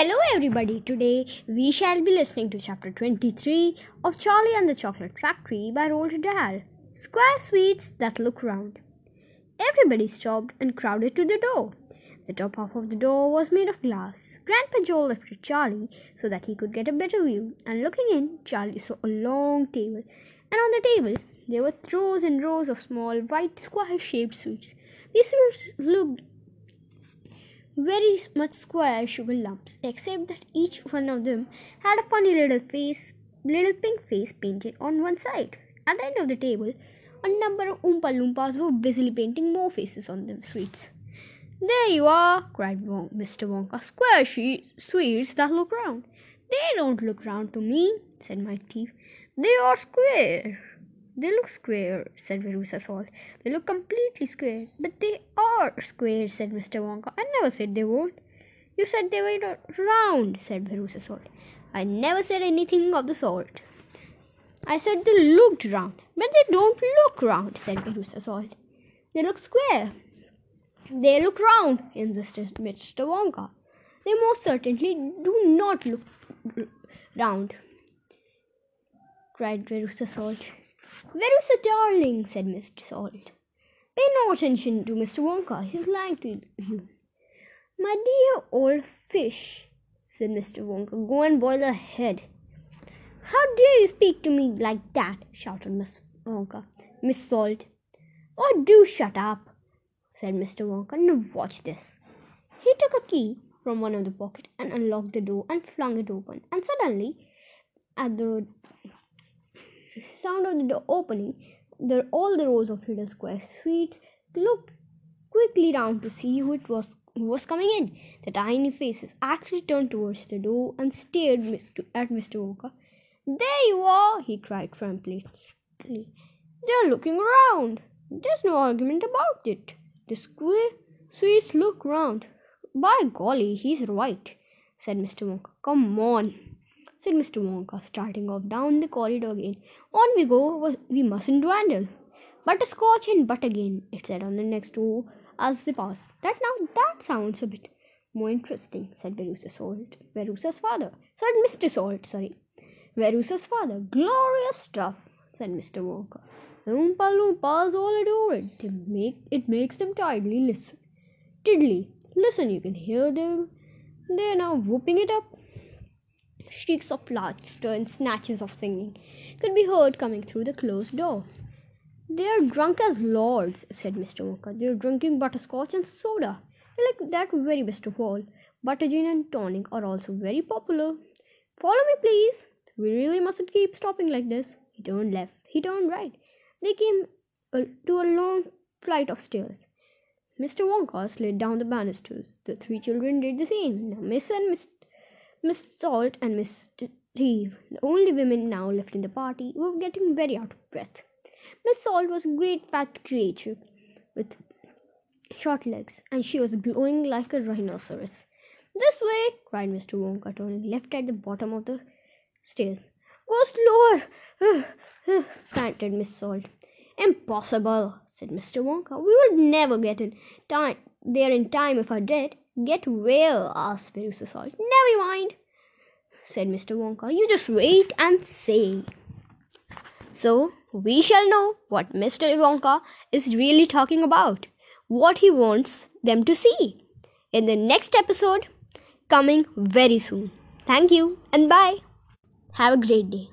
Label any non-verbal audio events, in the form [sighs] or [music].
Hello, everybody. Today we shall be listening to chapter 23 of Charlie and the Chocolate Factory by Roald Dahl. Square sweets that look round. Everybody stopped and crowded to the door. The top half of the door was made of glass. Grandpa Joe lifted Charlie so that he could get a better view, and looking in, Charlie saw a long table, and on the table there were rows and rows of small, white, square shaped sweets. These sweets looked very much square sugar lumps, except that each one of them had a funny little face, little pink face painted on one side. At the end of the table, a number of Oompa Loompas were busily painting more faces on the sweets. There you are, cried Mr. Wonka. Square she- sweets that look round. They don't look round to me, said Mike Teavee. They are square. They look square, said Veruca Salt. They look completely square. But they are square, said Mr. Wonka. I never said they weren't. You said they were round, said Veruca Salt. I never said anything of the sort. I said they looked round, but they don't look round, said Veruca Salt. They look square. They look round, insisted Mr. Wonka. They most certainly do not look round, cried Veruca Salt. Veruca, darling, said Mr. Salt. Pay no attention to Mr. Wonka. He's lying to you. [laughs] My dear old fish, said Mr. Wonka, go and boil a head. How dare you speak to me like that? shouted Miss Wonka. Miss Salt. Oh, do shut up, said Mr. Wonka. Now watch this. He took a key from one of the pocket and unlocked the door and flung it open. And suddenly, at the sound of the door opening, the, all the rows of little square sweets looked quickly round to see who it was who was coming in. The tiny faces actually turned towards the door and stared at Mr. Wonka. There you are, he cried triumphantly. They're looking round. There's no argument about it. The square sweets look round. By golly, he's right, said Mr. Wonka. Come on, said Mr. Wonka, starting off down the corridor again. On we go, we mustn't dwindle. Butterscotch and buttergin, it said on the next door as they passed. That now that sounds a bit more interesting, said Veruca Salt. Veruca's father, said Mr. Salt, sorry. Veruca's father. Glorious stuff, said Mr. Wonka. Oompa Loompas all adore it. They make it makes them tidily listen. Tiddly. Listen, you can hear them. They're now whooping it up. Shrieks of laughter and snatches of singing could be heard coming through the closed door. They're drunk as lords, said Mr. Wonka. They're drinking butterscotch and soda. They like that very best of all. Buttergin and tonic are also very popular. Follow me, please. We really mustn't keep stopping like this. He turned left. He turned right. They came uh, to a long flight of stairs. Mr. Wonka slid down the banisters. The three children did the same. Now Miss and Miss, Miss Salt and Miss Teavee, the only women now left in the party, were getting very out of breath. Miss Salt was a great fat creature with short legs, and she was blowing like a rhinoceros. This way, cried Mr. Wonka, turning left at the bottom of the stairs. Go slower, [sighs] snorted Miss Salt. Impossible, said Mr. Wonka. We would never get in time there in time if I did. Get where? asked Veruca Salt. Never mind, said Mr. Wonka. You just wait and see. So we shall know what Mr. Wonka is really talking about, what he wants them to see in the next episode coming very soon. Thank you and bye. Have a great day.